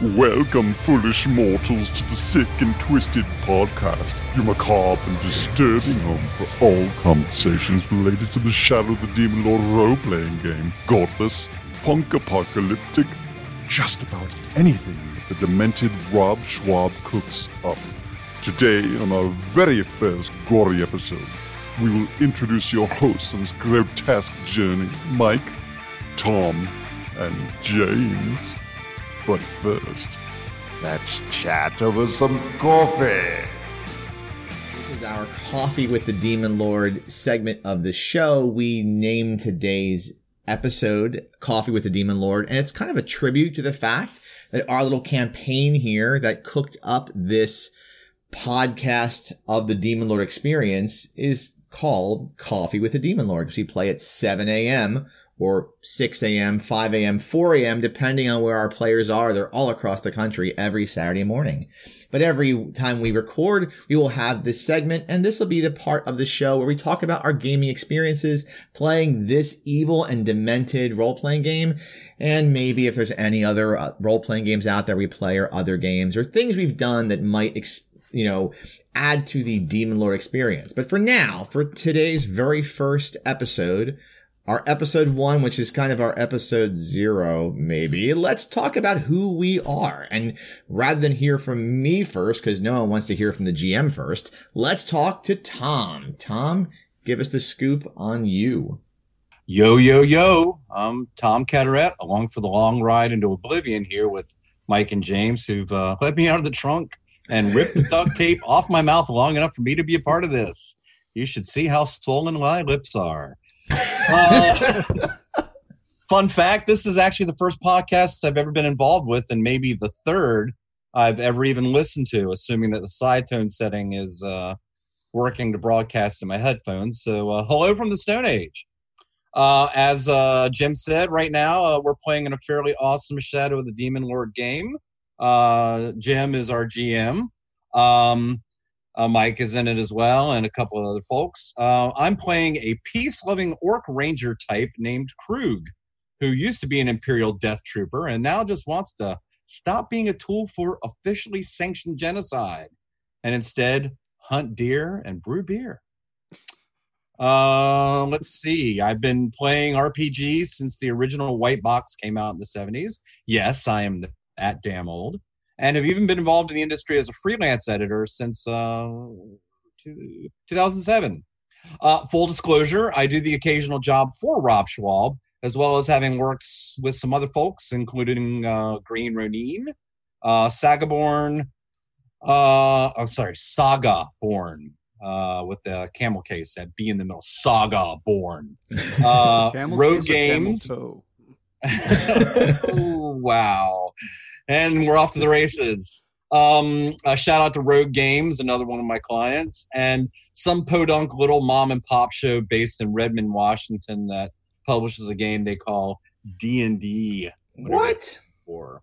Welcome, foolish mortals, to the Sick and Twisted podcast, your macabre and disturbing home for all conversations related to the Shadow of the Demon Lord role playing game. Godless, punk apocalyptic, just about anything the demented Rob Schwalb cooks up. Today, on our very first gory episode, we will introduce your hosts on this grotesque journey Mike, Tom, and James. But first, let's chat over some coffee. This is our Coffee with the Demon Lord segment of the show. We named today's episode Coffee with the Demon Lord, and it's kind of a tribute to the fact that our little campaign here that cooked up this podcast of the Demon Lord experience is called Coffee with the Demon Lord we play at 7 a.m or 6 a.m., 5 a.m., 4 a.m., depending on where our players are. They're all across the country every Saturday morning. But every time we record, we will have this segment, and this will be the part of the show where we talk about our gaming experiences playing this evil and demented role playing game. And maybe if there's any other uh, role playing games out there we play or other games or things we've done that might, ex- you know, add to the Demon Lord experience. But for now, for today's very first episode, our episode one, which is kind of our episode zero, maybe. Let's talk about who we are. And rather than hear from me first, because no one wants to hear from the GM first, let's talk to Tom. Tom, give us the scoop on you. Yo, yo, yo. I'm Tom Catterett, along for the long ride into oblivion here with Mike and James, who've uh, let me out of the trunk and ripped the duct tape off my mouth long enough for me to be a part of this. You should see how swollen my lips are. Uh, fun fact this is actually the first podcast I've ever been involved with, and maybe the third I've ever even listened to, assuming that the side tone setting is uh, working to broadcast in my headphones. So, uh, hello from the Stone Age. Uh, as uh, Jim said, right now uh, we're playing in a fairly awesome Shadow of the Demon Lord game. Jim is our GM. Um, uh, Mike is in it as well, and a couple of other folks. Uh, I'm playing a peace loving orc ranger type named Krug, who used to be an Imperial Death Trooper and now just wants to stop being a tool for officially sanctioned genocide and instead hunt deer and brew beer. Uh, let's see. I've been playing RPGs since the original white box came out in the 70s. Yes, I am that damn old and have even been involved in the industry as a freelance editor since uh, 2007. Uh, full disclosure, I do the occasional job for Rob Schwalb, as well as having worked with some other folks, including uh, Green Ronin, uh, Sagaborn, uh, I'm sorry, Saga Born, uh, with a camel case, that B in the middle, Saga Born. Uh, Road Games. oh, wow and we're off to the races. Um, a shout out to Rogue Games, another one of my clients, and some podunk little mom and pop show based in Redmond, Washington, that publishes a game they call D and D. What? For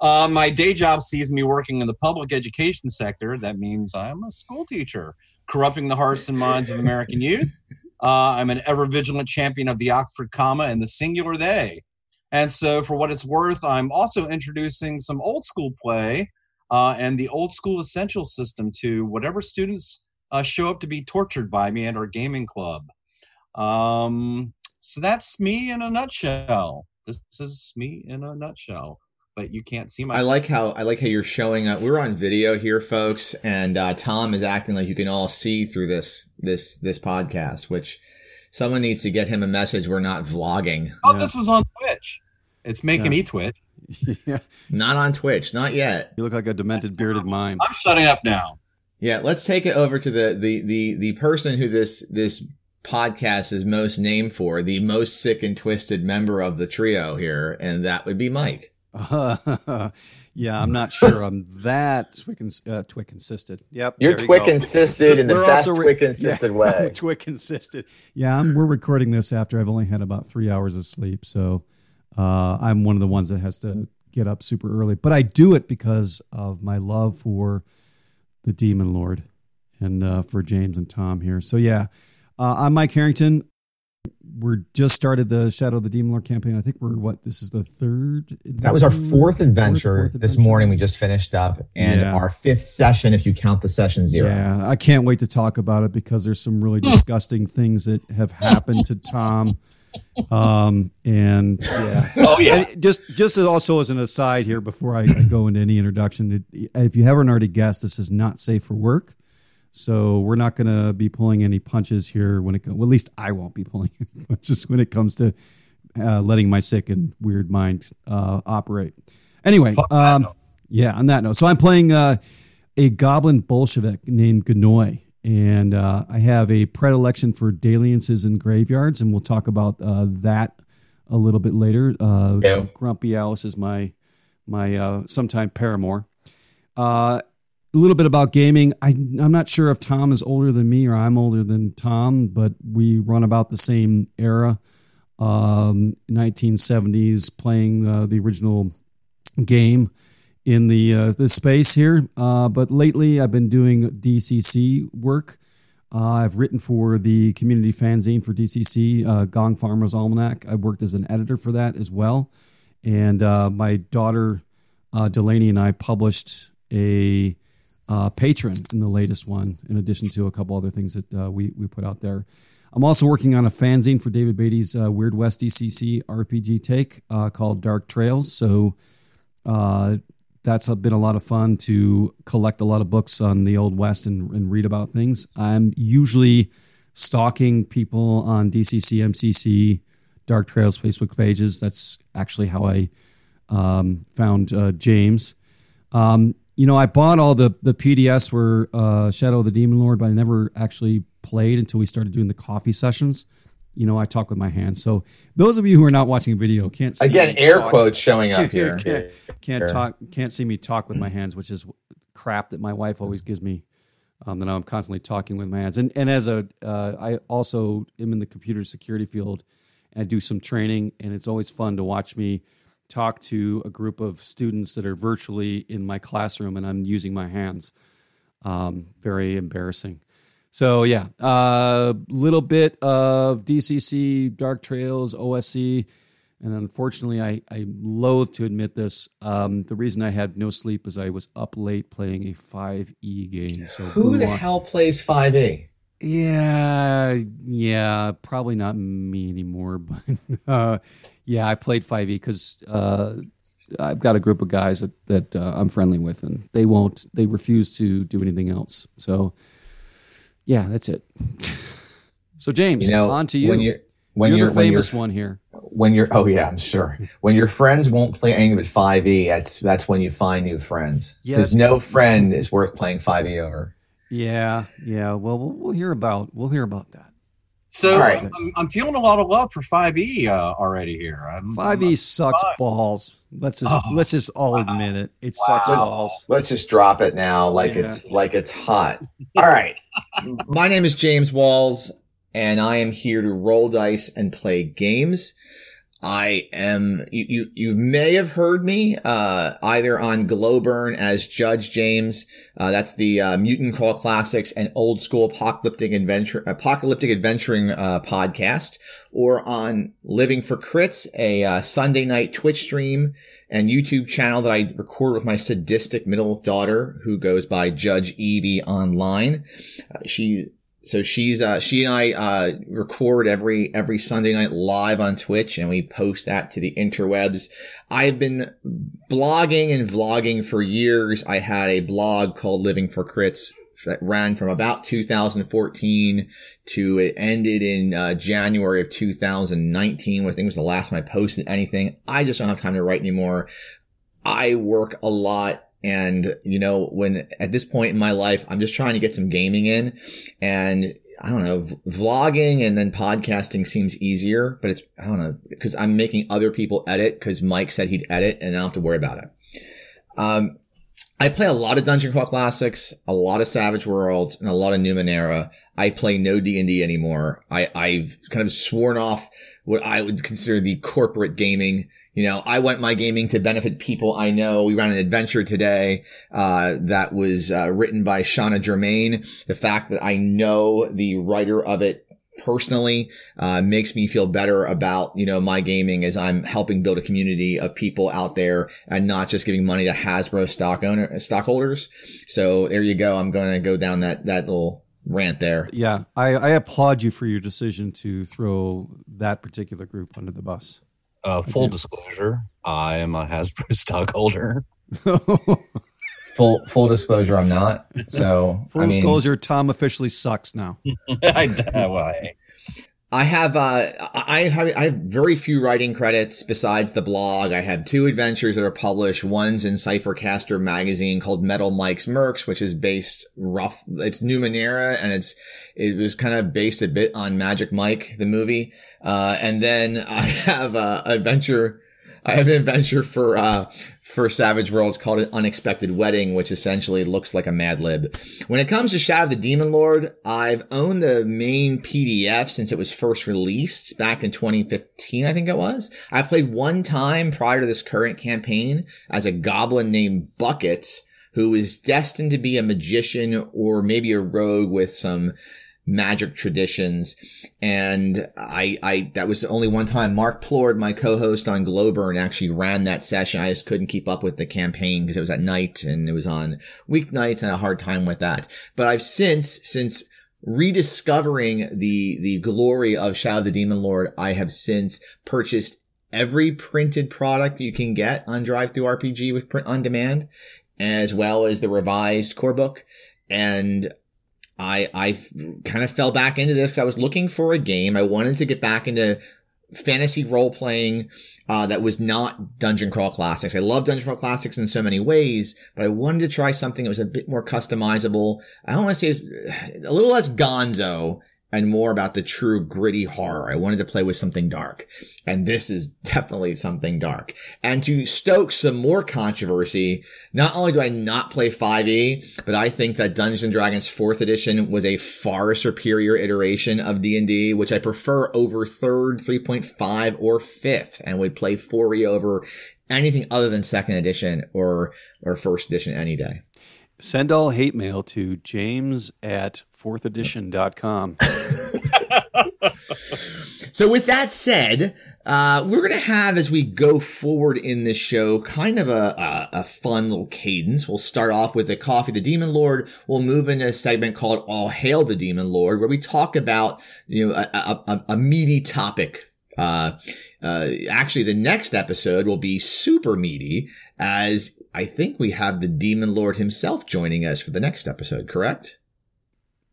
uh, my day job sees me working in the public education sector. That means I'm a school teacher, corrupting the hearts and minds of American youth. Uh, I'm an ever vigilant champion of the Oxford comma and the singular they. And so, for what it's worth, I'm also introducing some old school play uh, and the old school essential system to whatever students uh, show up to be tortured by me at our gaming club. Um, so that's me in a nutshell. This is me in a nutshell. But you can't see my. I like how I like how you're showing up. We're on video here, folks, and uh, Tom is acting like you can all see through this this this podcast, which Someone needs to get him a message. We're not vlogging. Oh, yeah. this was on Twitch. It's making yeah. me twitch. yeah. Not on Twitch, not yet. You look like a demented bearded mime. I'm shutting up now. Yeah, let's take it over to the the the the person who this this podcast is most named for, the most sick and twisted member of the trio here, and that would be Mike. Uh, yeah, I'm not sure I'm that Twick, uh, Twick insisted. Yep, you're Twick insisted in the best re- Twick insisted yeah, way. Twick insisted. Yeah, I'm, we're recording this after I've only had about three hours of sleep, so uh, I'm one of the ones that has to get up super early. But I do it because of my love for the Demon Lord and uh, for James and Tom here. So yeah, uh, I'm Mike Harrington. We're just started the Shadow of the Demon Lord campaign. I think we're what this is the third. That was our fourth adventure fourth, fourth this morning. We just finished up, and yeah. our fifth session if you count the session zero. Yeah, I can't wait to talk about it because there's some really disgusting things that have happened to Tom. Um, and yeah, oh yeah. And just just also as an aside here before I, I go into any introduction, if you haven't already guessed, this is not safe for work. So we're not going to be pulling any punches here when it comes. Well, at least I won't be pulling any punches when it comes to uh, letting my sick and weird mind uh, operate. Anyway, um, yeah. On that note, so I'm playing uh, a goblin Bolshevik named Gnoy, and uh, I have a predilection for dalliances and graveyards, and we'll talk about uh, that a little bit later. Uh, yeah. Grumpy Alice is my my sometime paramour. A little bit about gaming. I, I'm not sure if Tom is older than me or I'm older than Tom, but we run about the same era. Um, 1970s, playing uh, the original game in the uh, the space here. Uh, but lately, I've been doing DCC work. Uh, I've written for the community fanzine for DCC, uh, Gong Farmer's Almanac. I've worked as an editor for that as well. And uh, my daughter Delaney and I published a uh, patron in the latest one, in addition to a couple other things that uh, we, we put out there. I'm also working on a fanzine for David Beatty's uh, Weird West DCC RPG take uh, called Dark Trails. So uh, that's been a lot of fun to collect a lot of books on the Old West and, and read about things. I'm usually stalking people on DCC, MCC, Dark Trails Facebook pages. That's actually how I um, found uh, James. Um, you know, I bought all the the PDS for uh, Shadow of the Demon Lord, but I never actually played until we started doing the coffee sessions. You know, I talk with my hands. So those of you who are not watching video can't see again air talk. quotes showing up here. can't, can't talk, can't see me talk with my hands, which is crap that my wife always gives me. Um, that I'm constantly talking with my hands, and and as a uh, I also am in the computer security field, and I do some training, and it's always fun to watch me talk to a group of students that are virtually in my classroom and I'm using my hands. Um, very embarrassing. So yeah, a uh, little bit of DCC, Dark Trails, OSC, and unfortunately, I I loathe to admit this. Um, the reason I had no sleep is I was up late playing a five E game. So who the hell plays five E? Yeah, yeah, probably not me anymore, but uh, yeah, I played 5e because uh, I've got a group of guys that that uh, I'm friendly with, and they won't, they refuse to do anything else. So, yeah, that's it. so, James, you know, on to you. When you're, when you're, you're the famous one here. When you're, oh yeah, I'm sure. When your friends won't play anything but 5e, that's that's when you find new friends. Because yeah, no friend is worth playing 5e over. Yeah, yeah. Well, well, we'll hear about we'll hear about that. So right. I'm, I'm, feeling a lot of love for 5e uh, already here. I'm, 5e I'm sucks balls. Let's just oh, let's just all wow. admit it. It wow. sucks balls. Let's just drop it now, like yeah. it's like it's hot. all right. My name is James Walls, and I am here to roll dice and play games. I am, you, you, you may have heard me, uh, either on Glowburn as Judge James. Uh, that's the, uh, Mutant Crawl Classics and Old School Apocalyptic Adventure, Apocalyptic Adventuring, uh, podcast, or on Living for Crits, a, uh, Sunday night Twitch stream and YouTube channel that I record with my sadistic middle daughter who goes by Judge Evie online. Uh, she, so she's uh, she and I uh, record every every Sunday night live on Twitch, and we post that to the interwebs. I've been blogging and vlogging for years. I had a blog called Living for Crits that ran from about 2014 to it ended in uh, January of 2019. I think was the last time I posted anything. I just don't have time to write anymore. I work a lot and, you know, when at this point in my life, I'm just trying to get some gaming in and I don't know, vlogging and then podcasting seems easier, but it's, I don't know, because I'm making other people edit because Mike said he'd edit and I don't have to worry about it. Um, I play a lot of Dungeon Crawl Classics, a lot of Savage Worlds, and a lot of Numenera. I play no D&D anymore. I, I've kind of sworn off what I would consider the corporate gaming you know, I want my gaming to benefit people I know. We ran an adventure today, uh, that was, uh, written by Shanna Germain. The fact that I know the writer of it personally uh, makes me feel better about you know my gaming as I'm helping build a community of people out there and not just giving money to Hasbro stock owner stockholders. So there you go. I'm going to go down that that little rant there. Yeah, I, I applaud you for your decision to throw that particular group under the bus. Uh, full disclosure, I am a Hasbro stockholder. full full disclosure, I'm not. So full I mean, disclosure, Tom officially sucks now. I, well, I, I have uh, I have I have very few writing credits besides the blog. I have two adventures that are published. One's in Cyphercaster magazine called Metal Mike's Mercs, which is based rough. It's Numenera, and it's it was kind of based a bit on Magic Mike the movie. Uh, and then I have a adventure. I have an adventure for uh, for Savage Worlds called an Unexpected Wedding, which essentially looks like a Mad Lib. When it comes to Shadow of the Demon Lord, I've owned the main PDF since it was first released back in 2015, I think it was. I played one time prior to this current campaign as a goblin named Buckets, who is destined to be a magician or maybe a rogue with some magic traditions. And I, I, that was the only one time Mark Plord, my co-host on Glowburn, actually ran that session. I just couldn't keep up with the campaign because it was at night and it was on weeknights and a hard time with that. But I've since, since rediscovering the, the glory of Shadow of the Demon Lord, I have since purchased every printed product you can get on DriveThruRPG with print on demand, as well as the revised core book. And I, I kind of fell back into this because I was looking for a game. I wanted to get back into fantasy role playing uh, that was not Dungeon Crawl Classics. I love Dungeon Crawl Classics in so many ways, but I wanted to try something that was a bit more customizable. I don't want to say it's a little less gonzo and more about the true gritty horror. I wanted to play with something dark. And this is definitely something dark. And to stoke some more controversy, not only do I not play 5e, but I think that Dungeons and Dragons 4th edition was a far superior iteration of D&D, which I prefer over 3rd, 3.5, or 5th, and would play 4e over anything other than 2nd edition or, or 1st edition any day. Send all hate mail to james at fourthedition.com. so, with that said, uh, we're going to have, as we go forward in this show, kind of a, a, a, fun little cadence. We'll start off with a Coffee the Demon Lord. We'll move into a segment called All Hail the Demon Lord, where we talk about, you know, a, a, a meaty topic uh, uh, actually, the next episode will be super meaty as I think we have the Demon Lord himself joining us for the next episode, correct?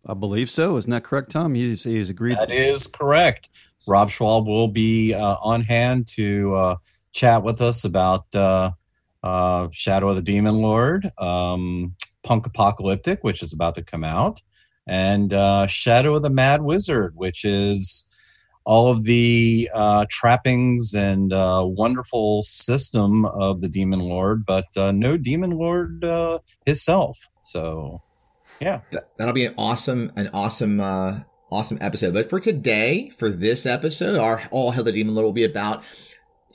I believe so. Isn't that correct, Tom? He's, he's agreed. That is correct. Rob Schwalb will be uh, on hand to uh, chat with us about uh, uh, Shadow of the Demon Lord, um, Punk Apocalyptic, which is about to come out, and uh, Shadow of the Mad Wizard, which is all of the uh, trappings and uh, wonderful system of the demon lord, but uh, no demon lord uh, himself. So, yeah, that'll be an awesome, an awesome, uh, awesome episode. But for today, for this episode, our all hell the demon lord will be about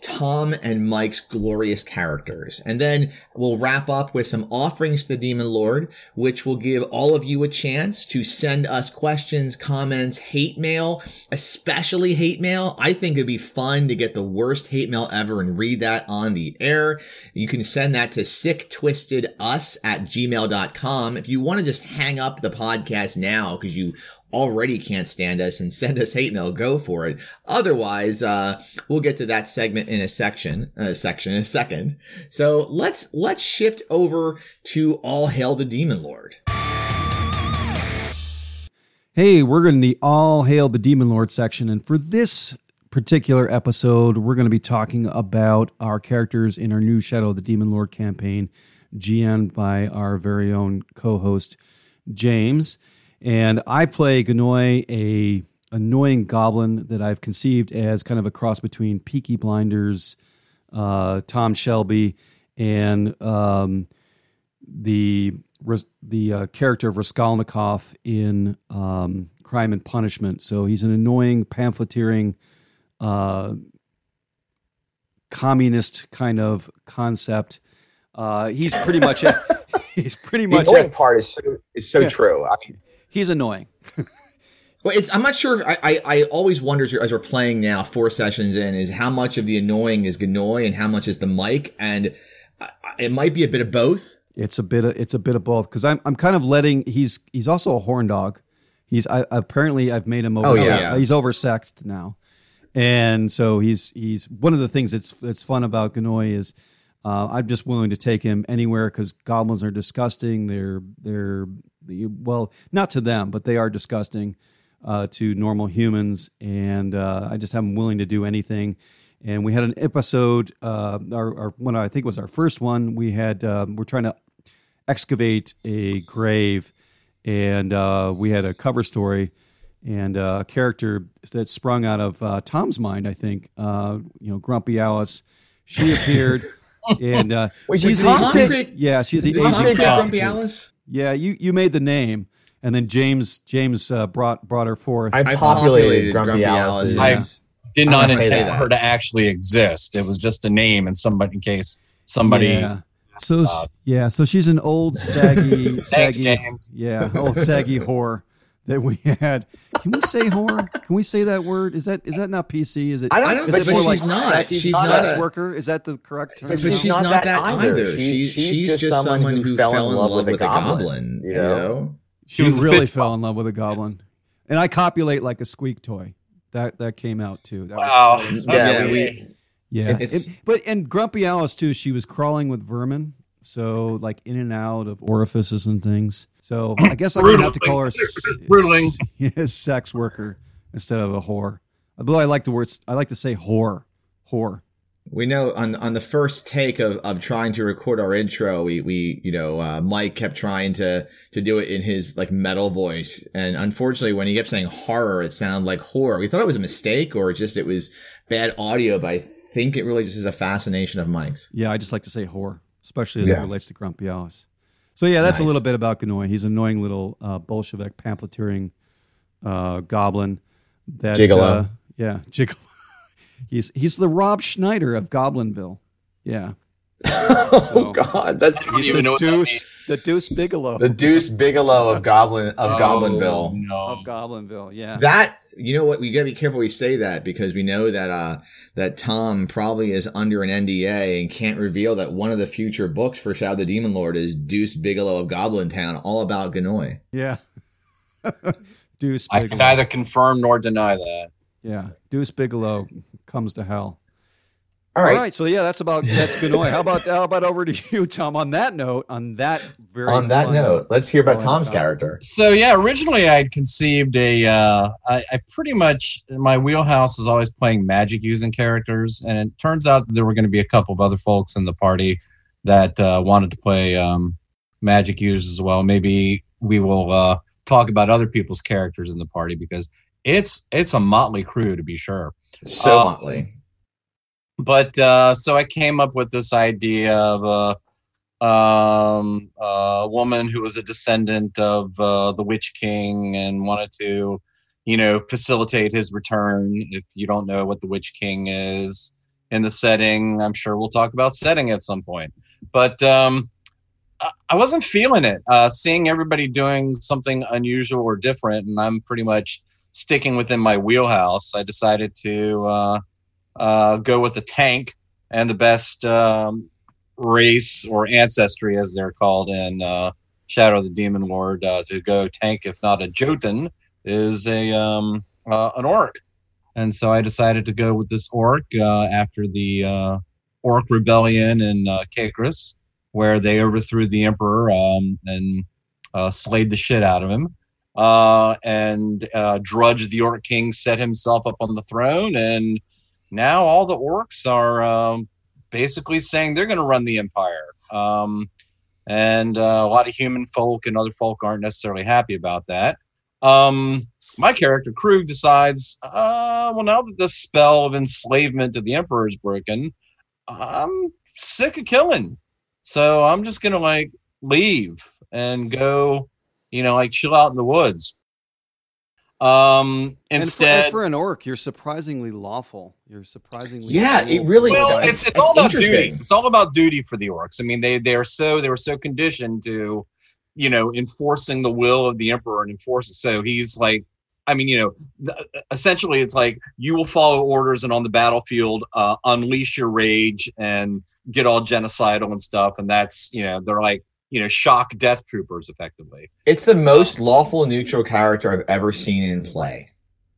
Tom and Mike's glorious characters. And then we'll wrap up with some offerings to the Demon Lord, which will give all of you a chance to send us questions, comments, hate mail, especially hate mail. I think it'd be fun to get the worst hate mail ever and read that on the air. You can send that to sicktwistedus at gmail.com. If you want to just hang up the podcast now because you already can't stand us and send us hate mail, go for it. Otherwise, uh, we'll get to that segment in a section, a section in a second. So let's, let's shift over to All Hail the Demon Lord. Hey, we're to the All Hail the Demon Lord section. And for this particular episode, we're going to be talking about our characters in our new Shadow of the Demon Lord campaign, GM'd by our very own co host, James. And I play Ganoy, a annoying goblin that I've conceived as kind of a cross between Peaky Blinders, uh, Tom Shelby, and um, the the uh, character of Raskolnikov in um, Crime and Punishment. So he's an annoying pamphleteering, uh, communist kind of concept. Uh, he's pretty much. A, he's pretty much. The annoying a, part is so is so yeah. true. I mean, he's annoying. Well, it's I'm not sure. I, I, I always wonder as we're playing now, four sessions in, is how much of the annoying is Ganoy and how much is the mic, and it might be a bit of both. It's a bit of it's a bit of both because I'm I'm kind of letting he's he's also a horn dog. He's I, apparently I've made him oh, over. Oh, yeah. He's oversexed now, and so he's he's one of the things that's that's fun about Ganoy is. Uh, I'm just willing to take him anywhere because goblins are disgusting. They're they're well, not to them, but they are disgusting uh, to normal humans, and uh, I just have him willing to do anything. And we had an episode, uh, our, our one I think was our first one. We had um, we're trying to excavate a grave, and uh, we had a cover story and uh, a character that sprung out of Tom's mind. I think you know, Grumpy Alice. She appeared. and uh, Wait, she's, she's, yeah, she's the agent Grumpy Alice. Yeah, you you made the name, and then James James uh, brought brought her forth. I, I populated, Grumpy, Grumpy Alice. I did not intend her to actually exist. It was just a name, and somebody in case somebody. Yeah. So uh, yeah, so she's an old saggy, Thanks, saggy, James. yeah, old saggy whore that we had. Can we say whore? Can we say that word? Is that is that not PC? Is it? I don't. But, but she's like not. She's, she's not a worker. Is that the correct term? But, but she's, not, not, that either. either. She's, she's, she's, just, just someone, who, fell in love, with, with a goblin. goblin you know. She, she really fell in love with a goblin, and I copulate like a squeak toy. That that came out too. That wow. Was, that was, yeah, we, yeah. It, but and Grumpy Alice too. She was crawling with vermin, so like in and out of orifices and things. So I guess I would have to call her s- sex worker instead of a whore. Although I like the words, I like to say whore, whore. We know on on the first take of, of trying to record our intro, we we you know uh, Mike kept trying to to do it in his like metal voice, and unfortunately, when he kept saying horror, it sounded like horror. We thought it was a mistake or just it was bad audio, but I think it really just is a fascination of Mike's. Yeah, I just like to say whore especially as yeah. it relates to Grumpy Alice. So yeah, that's nice. a little bit about Ganoy. He's an annoying little uh, Bolshevik pamphleteering uh, goblin. That Gigolo. Uh, yeah, Gigolo. he's he's the Rob Schneider of Goblinville. Yeah. oh so, God, that's the Deuce, the Deuce Bigalow, the Deuce Bigalow of Goblin of oh, Goblinville. No. Of Goblinville, yeah. That you know what we gotta be careful we say that because we know that uh that Tom probably is under an NDA and can't reveal that one of the future books for Shadow the Demon Lord is Deuce Bigalow of Goblin Town, all about Ganoy. Yeah. Deuce. Bigalow. I can neither confirm nor deny that. Yeah, Deuce Bigalow comes to hell. All right. All right. So yeah, that's about that's Ganoy. how about how about over to you, Tom? On that note, on that very on that note, let's hear about Tom's character. So yeah, originally I'd conceived a. Uh, I, I pretty much my wheelhouse is always playing magic using characters, and it turns out that there were going to be a couple of other folks in the party that uh, wanted to play um, magic users as well. Maybe we will uh, talk about other people's characters in the party because it's it's a motley crew to be sure. So um, motley but uh, so I came up with this idea of a, um, a woman who was a descendant of uh, the Witch King and wanted to, you know, facilitate his return. If you don't know what the Witch King is in the setting, I'm sure we'll talk about setting at some point. But um, I wasn't feeling it. Uh, seeing everybody doing something unusual or different, and I'm pretty much sticking within my wheelhouse. I decided to uh, go with the tank and the best um, race or ancestry, as they're called in uh, Shadow of the Demon Lord, uh, to go tank, if not a Jotun, is a um, uh, an orc. And so I decided to go with this orc uh, after the uh, orc rebellion in uh, where they overthrew the emperor um, and slayed the shit out of him. and Drudge the Orc King set himself up on the throne and now all the orcs are um, basically saying they're going to run the empire. Um, and uh, a lot of human folk and other folk aren't necessarily happy about that. Um, my character Krug decides, uh, well, now that the spell of enslavement to the emperor is broken, I'm sick of killing, so I'm just gonna like leave and go, you know, like chill out in the woods. Um, instead, and for, for, an orc, you're surprisingly lawful. You're surprisingly yeah. It really well. It's it's, it's all about duty. It's all about duty for the orcs. I mean, they they're so they were so conditioned to, you know, enforcing the will of the emperor and enforcing. So he's like, I mean, you know, th- essentially, it's like you will follow orders and on the battlefield, uh, unleash your rage and get all genocidal and stuff. And that's, you know, they're like, you know, shock death troopers effectively. It's the most lawful neutral character I've ever seen in play.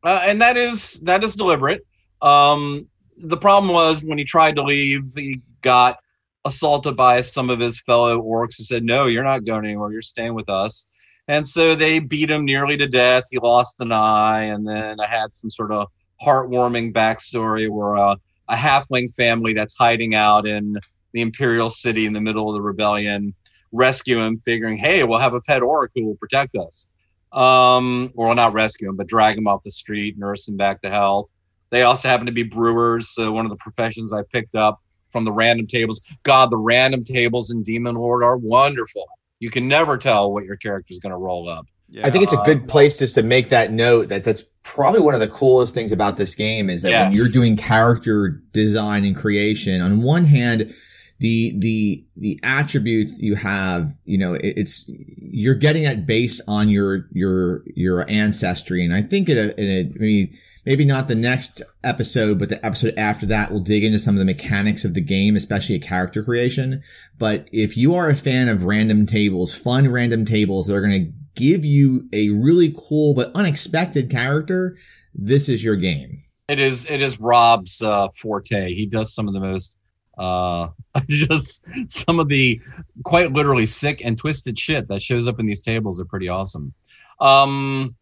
Uh, and that is that is deliberate. Um, the problem was when he tried to leave, he got assaulted by some of his fellow orcs and said, "No, you're not going anywhere. You're staying with us." And so they beat him nearly to death. He lost an eye, and then I had some sort of heartwarming backstory where uh, a halfling family that's hiding out in the imperial city in the middle of the rebellion rescue him, figuring, "Hey, we'll have a pet orc who will protect us." Um, or not rescue him, but drag him off the street, nurse him back to health. They also happen to be brewers, so one of the professions I picked up from the random tables. God, the random tables in Demon Lord are wonderful. You can never tell what your character is going to roll up. Yeah. I think it's a good place just to make that note that that's probably one of the coolest things about this game is that yes. when you're doing character design and creation, on one hand, the the the attributes you have, you know, it, it's you're getting that based on your your your ancestry, and I think it, it, it maybe maybe not the next episode, but the episode after that, we'll dig into some of the mechanics of the game, especially a character creation. But if you are a fan of random tables, fun random tables that are going to give you a really cool but unexpected character, this is your game. It is. It is Rob's uh, forte. He does some of the most uh just some of the quite literally sick and twisted shit that shows up in these tables are pretty awesome. Um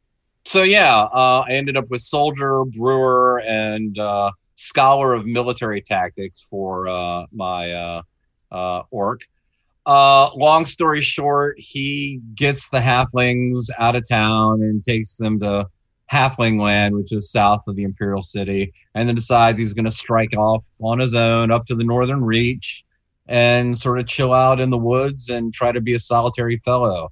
so yeah uh i ended up with soldier brewer and uh scholar of military tactics for uh my uh uh orc. Uh long story short he gets the halflings out of town and takes them to halfling land, which is south of the imperial city, and then decides he's going to strike off on his own up to the northern reach and sort of chill out in the woods and try to be a solitary fellow.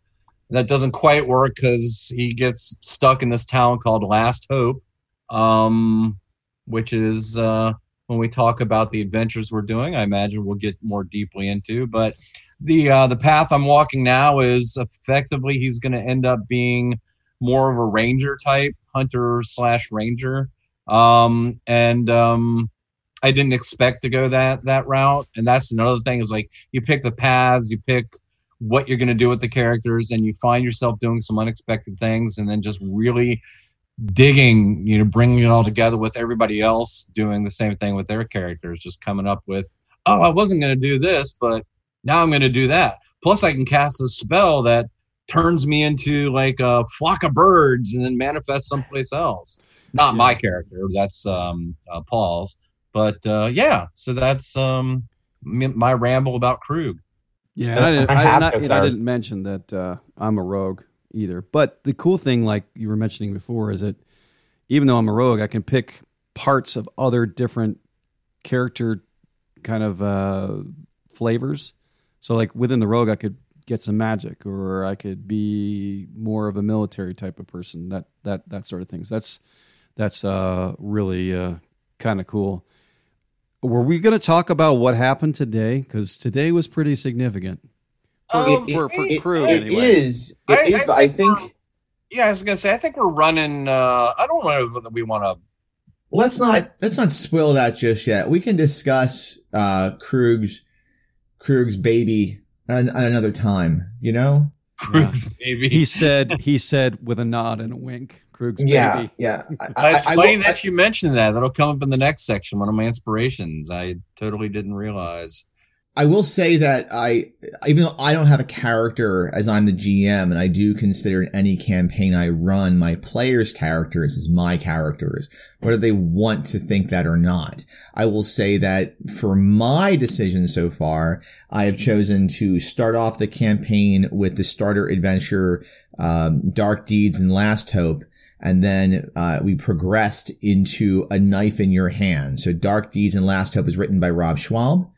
That doesn't quite work because he gets stuck in this town called Last Hope, um, which is uh, when we talk about the adventures we're doing. I imagine we'll get more deeply into, but the uh, the path I'm walking now is effectively he's going to end up being more of a ranger type hunter slash ranger. Um, and um, i didn't expect to go that that route. And that's another thing is like you pick the paths you pick what you're going to do with the characters and you find yourself doing some unexpected things and then just really digging you know bringing it all together with everybody else doing the same thing with their characters just coming up with oh i wasn't going to do this but now i'm going to do that. Plus i can cast a spell that turns me into like a flock of birds and then manifests someplace else. Not yeah. my character. That's um, uh, Paul's. But uh, yeah, so that's um, my ramble about Krug. Yeah, and I didn't, I, not, and I didn't mention that uh, I'm a rogue either. But the cool thing, like you were mentioning before, is that even though I'm a rogue, I can pick parts of other different character kind of uh, flavors. So, like within the rogue, I could get some magic or I could be more of a military type of person that that that sort of things. That's that's uh, really uh, kind of cool. Were we going to talk about what happened today? Because today was pretty significant. For, um, for, for it, crew it, anyway. it is. It I, is, I but I think yeah I was going to say I think we're running uh, I don't know that we want to let's not let's not spoil that just yet. We can discuss uh Krug's Krug's baby another time, you know? Krug's yeah. baby. He said he said with a nod and a wink. Krug's yeah, baby. Yeah, I, It's funny that you mentioned that. That'll come up in the next section. One of my inspirations. I totally didn't realize. I will say that I, even though I don't have a character as I'm the GM, and I do consider any campaign I run, my players' characters as my characters, whether they want to think that or not. I will say that for my decision so far, I have chosen to start off the campaign with the starter adventure, um, Dark Deeds and Last Hope, and then uh, we progressed into a knife in your hand. So Dark Deeds and Last Hope is written by Rob Schwalb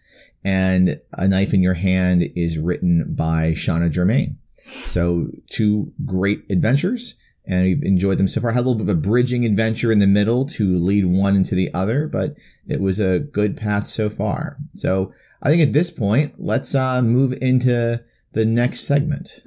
and A Knife in Your Hand is written by Shanna Germain. So two great adventures and we've enjoyed them so far. Had a little bit of a bridging adventure in the middle to lead one into the other, but it was a good path so far. So I think at this point, let's uh, move into the next segment.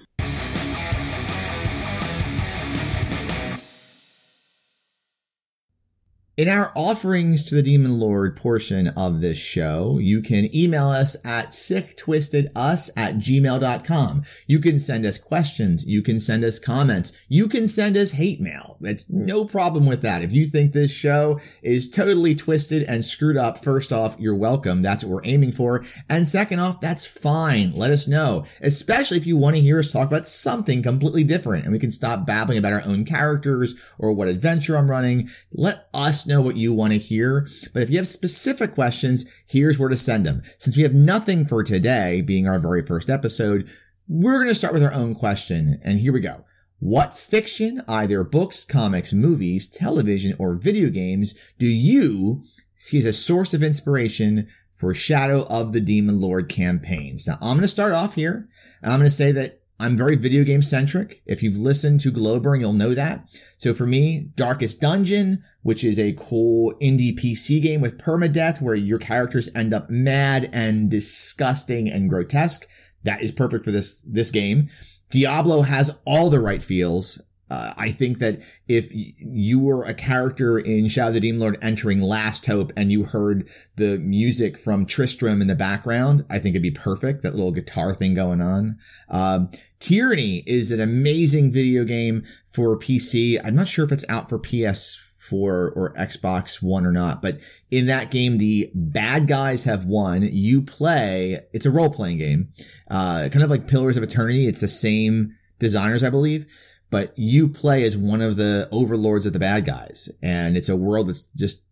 In our offerings to the Demon Lord portion of this show, you can email us at sicktwistedus at gmail.com. You can send us questions. You can send us comments. You can send us hate mail. That's no problem with that. If you think this show is totally twisted and screwed up, first off, you're welcome. That's what we're aiming for. And second off, that's fine. Let us know, especially if you want to hear us talk about something completely different and we can stop babbling about our own characters or what adventure I'm running. Let us know what you want to hear. But if you have specific questions, here's where to send them. Since we have nothing for today, being our very first episode, we're going to start with our own question. And here we go. What fiction, either books, comics, movies, television, or video games do you see as a source of inspiration for Shadow of the Demon Lord campaigns? Now, I'm going to start off here. And I'm going to say that I'm very video game centric. If you've listened to Glowburn, you'll know that. So for me, Darkest Dungeon, which is a cool indie PC game with permadeath where your characters end up mad and disgusting and grotesque. That is perfect for this, this game. Diablo has all the right feels. Uh, I think that if you were a character in Shadow the Demon Lord entering Last Hope and you heard the music from Tristram in the background, I think it'd be perfect. That little guitar thing going on. Um, Tyranny is an amazing video game for PC. I'm not sure if it's out for PS4 or Xbox One or not, but in that game, the bad guys have won. You play, it's a role playing game, uh, kind of like Pillars of Eternity. It's the same designers, I believe but you play as one of the overlords of the bad guys. And it's a world that's just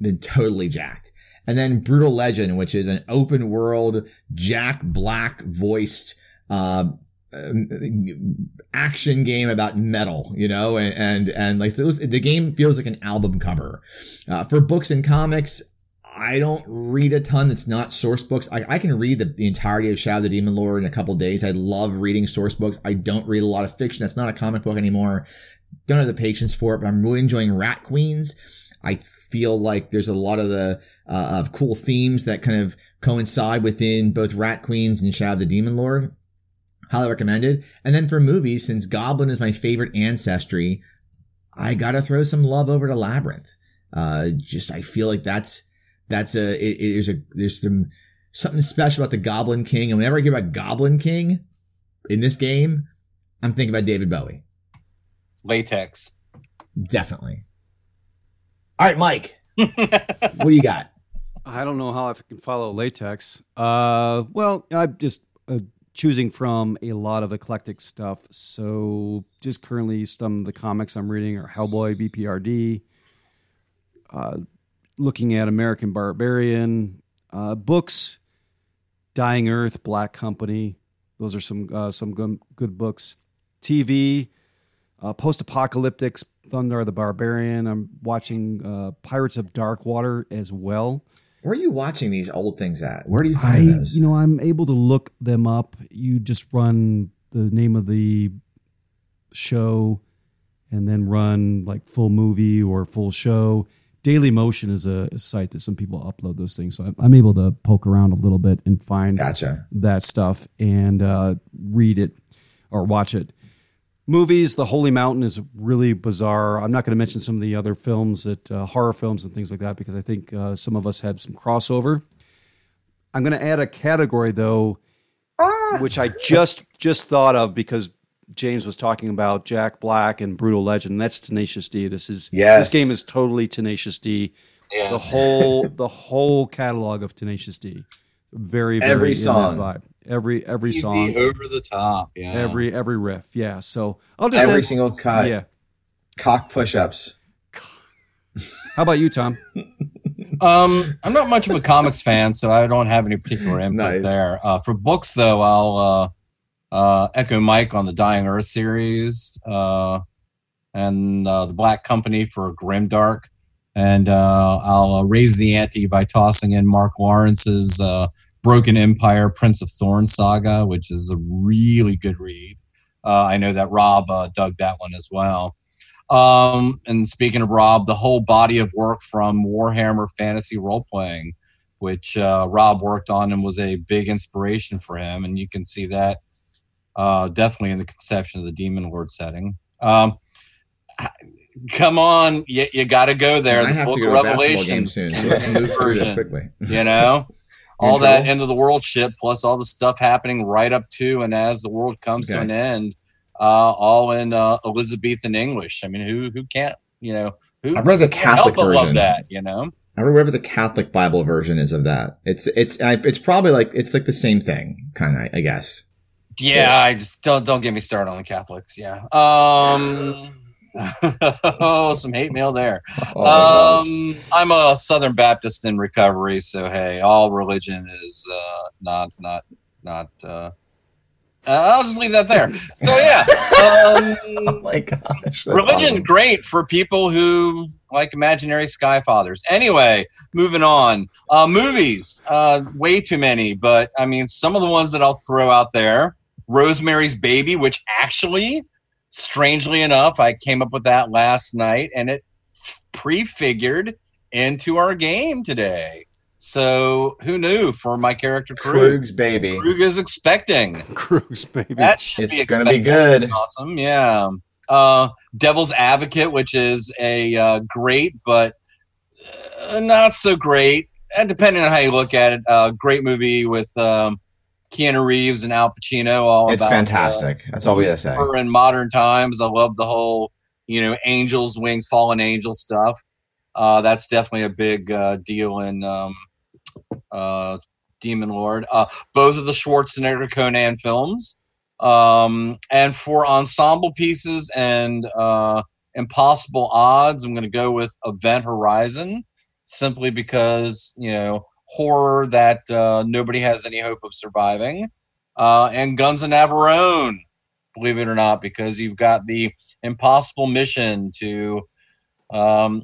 been totally jacked. And then Brutal Legend, which is an open world, Jack Black voiced, uh, action game about metal, you know, and, and, and like, so was, the game feels like an album cover. Uh, for books and comics, I don't read a ton that's not source books. I, I can read the, the, entirety of Shadow the Demon Lord in a couple days. I love reading source books. I don't read a lot of fiction. That's not a comic book anymore. Don't have the patience for it, but I'm really enjoying Rat Queens. I feel like there's a lot of the, uh, of cool themes that kind of coincide within both Rat Queens and Shadow the Demon Lord. Highly recommended. And then for movies, since Goblin is my favorite ancestry, I gotta throw some love over to Labyrinth. Uh, just, I feel like that's, that's a, it, it, there's a, there's some, something special about the Goblin King. And whenever I hear about Goblin King in this game, I'm thinking about David Bowie. Latex. Definitely. All right, Mike. what do you got? I don't know how I can follow latex. Uh, well, I'm just uh, choosing from a lot of eclectic stuff. So, just currently, some of the comics I'm reading are Hellboy, BPRD, uh, looking at American Barbarian uh, books, Dying Earth, Black Company. Those are some uh, some good, good books. TV, uh, post apocalyptic, Thundarr the Barbarian. I'm watching uh, Pirates of Darkwater as well. Where are you watching these old things at? Where do you find I, those? You know, I'm able to look them up. You just run the name of the show and then run like full movie or full show Daily Motion is a, site that some people upload those things, so I'm, able to poke around a little bit and find gotcha. that stuff and uh, read it or watch it. Movies, The Holy Mountain is really bizarre. I'm not going to mention some of the other films that uh, horror films and things like that because I think uh, some of us have some crossover. I'm going to add a category though, ah. which I just just thought of because James was talking about Jack Black and Brutal Legend. That's Tenacious D. This is yes. This game is totally Tenacious D. Yes. The whole the whole catalog of Tenacious D. Very very every song vibe. Every every Easy song over the top. Yeah. Every every riff. Yeah. So I'll just every end, single cut. Yeah. Cock push ups. How about you, Tom? um, I'm not much of a comics fan, so I don't have any particular input nice. there. Uh, for books, though, I'll uh, uh, Echo Mike on the Dying Earth series, uh, and uh, the Black Company for Grimdark. And uh, I'll uh, raise the ante by tossing in Mark Lawrence's uh, Broken Empire Prince of Thorns saga, which is a really good read. I know that Rob dug that one as well. Um, and speaking of Rob, the whole body of work from Warhammer Fantasy Role Playing, which Rob worked on and was a big inspiration for him. And you can see that uh, definitely in the conception of the demon lord setting. Um, come on, you, you got to go there. I the have Book to go to a basketball game soon, so let's move through this quickly. You know, all that end of the world shit, plus all the stuff happening right up to and as the world comes to an end, uh, all in uh, Elizabethan English. I mean, who who can't, you know, who I've read the Catholic version. that, you know. I read whatever the Catholic Bible version is of that. It's it's I, it's probably like it's like the same thing, kind of. I guess. Yeah, Ish. I just don't don't get me started on the Catholics. Yeah. Um. oh, some hate mail there. Oh um, I'm a Southern Baptist in recovery, so hey, all religion is uh, not not not. Uh, uh, I'll just leave that there. So yeah, oh um, my gosh. religion awesome. great for people who like imaginary sky fathers. Anyway, moving on. Uh, movies, uh, way too many, but I mean, some of the ones that I'll throw out there. Rosemary's Baby, which actually, strangely enough, I came up with that last night, and it prefigured into our game today. So who knew for my character Krug? Krug's baby. Krug is expecting. Cruise, baby. That should It's be gonna be good. Awesome, yeah. Uh, Devil's Advocate, which is a uh, great but uh, not so great, and depending on how you look at it, uh, great movie with um, Keanu Reeves and Al Pacino. All It's about, uh, fantastic. That's all we gotta say. In modern times. I love the whole, you know, angels, wings, fallen angel stuff. Uh, that's definitely a big uh, deal in um, uh, Demon Lord. Uh, both of the Schwarzenegger Conan films. Um, and for ensemble pieces and uh, impossible odds, I'm going to go with Event Horizon simply because, you know, horror that uh, nobody has any hope of surviving. Uh, and Guns of Navarone, believe it or not, because you've got the impossible mission to, um,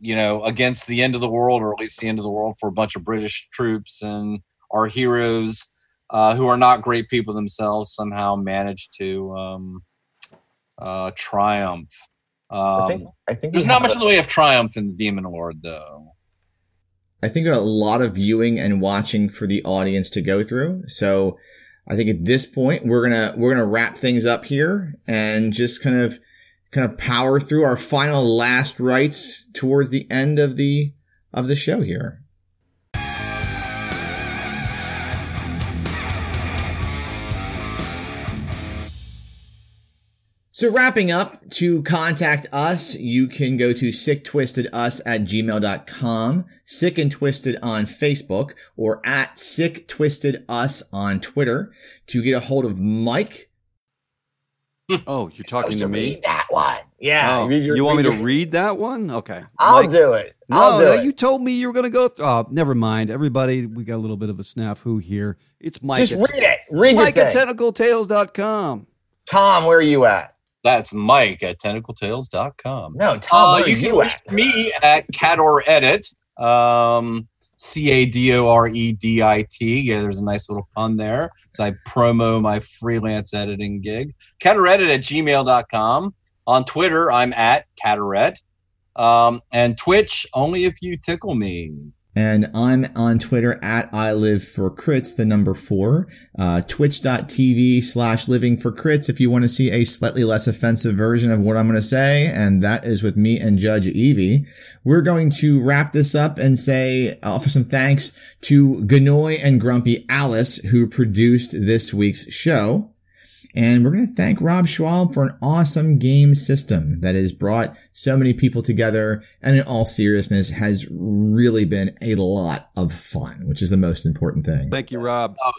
you know, against the end of the world, or at least the end of the world for a bunch of British troops, and our heroes, uh, who are not great people themselves, somehow manage to um, uh, triumph. I think, Um, I think there's not much a- in the way of triumph in the Demon Lord, though. I think a lot of viewing and watching for the audience to go through. So I think at this point we're gonna we're gonna wrap things up here and just kind of kind of power through our final last rites towards the end of the of the show here. So wrapping up, to contact us, you can go to sicktwistedus at gmail.com, sick and twisted on Facebook, or at sicktwistedus on Twitter. To get a hold of Mike, Oh, you're talking to to me? read that one. Yeah. Oh, read your- you want me to read that one? Okay. I'll Mike- do it. No, I'll do no, it. you told me you were going to go. Th- oh, never mind. Everybody, we got a little bit of a snafu here. It's Mike Just at, read it. Read Mike your at thing. tentacletales.com. Tom, where are you at? That's Mike at tentacletales.com. No, Tom, Uh, you can you reach at? me at Cador Edit. Um, C A D O R E D I T. Yeah, there's a nice little pun there. So I promo my freelance editing gig. CadorEdit at gmail.com. On Twitter, I'm at CadorEdit. Um, and Twitch, only if you tickle me. And I'm on Twitter at I live for crits, the number four, uh, twitch.tv slash living for crits if you want to see a slightly less offensive version of what I'm going to say. And that is with me and Judge Evie. We're going to wrap this up and say, offer some thanks to Ganoy and Grumpy Alice who produced this week's show. And we're going to thank Rob Schwalb for an awesome game system that has brought so many people together and in all seriousness has really been a lot of fun, which is the most important thing. Thank you, Rob. Oh,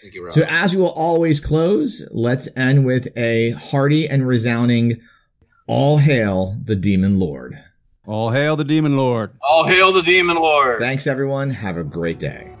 thank you, Rob. So as we will always close, let's end with a hearty and resounding all hail the demon lord. All hail the demon lord. All hail the Demon Lord. Thanks everyone. Have a great day.